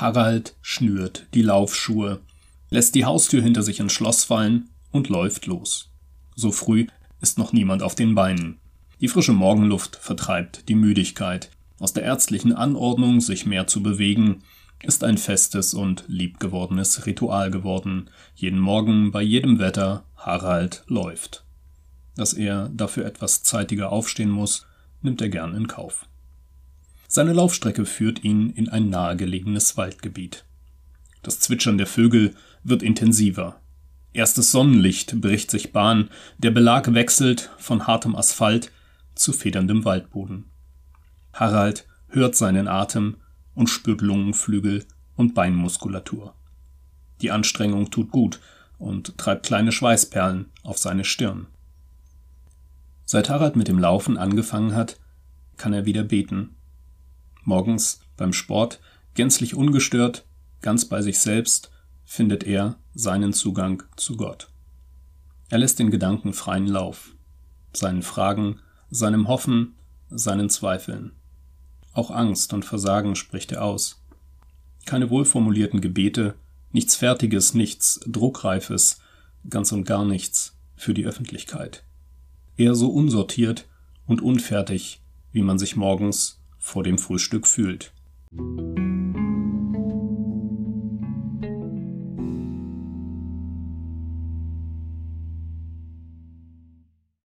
Harald schnürt die Laufschuhe, lässt die Haustür hinter sich ins Schloss fallen und läuft los. So früh ist noch niemand auf den Beinen. Die frische Morgenluft vertreibt die Müdigkeit. Aus der ärztlichen Anordnung, sich mehr zu bewegen, ist ein festes und liebgewordenes Ritual geworden. Jeden Morgen, bei jedem Wetter, Harald läuft. Dass er dafür etwas zeitiger aufstehen muss, nimmt er gern in Kauf. Seine Laufstrecke führt ihn in ein nahegelegenes Waldgebiet. Das Zwitschern der Vögel wird intensiver. Erstes Sonnenlicht bricht sich Bahn, der Belag wechselt von hartem Asphalt zu federndem Waldboden. Harald hört seinen Atem und spürt Lungenflügel und Beinmuskulatur. Die Anstrengung tut gut und treibt kleine Schweißperlen auf seine Stirn. Seit Harald mit dem Laufen angefangen hat, kann er wieder beten. Morgens beim Sport, gänzlich ungestört, ganz bei sich selbst, findet er seinen Zugang zu Gott. Er lässt den Gedanken freien Lauf, seinen Fragen, seinem Hoffen, seinen Zweifeln. Auch Angst und Versagen spricht er aus. Keine wohlformulierten Gebete, nichts Fertiges, nichts Druckreifes, ganz und gar nichts für die Öffentlichkeit. Eher so unsortiert und unfertig, wie man sich morgens vor dem Frühstück fühlt.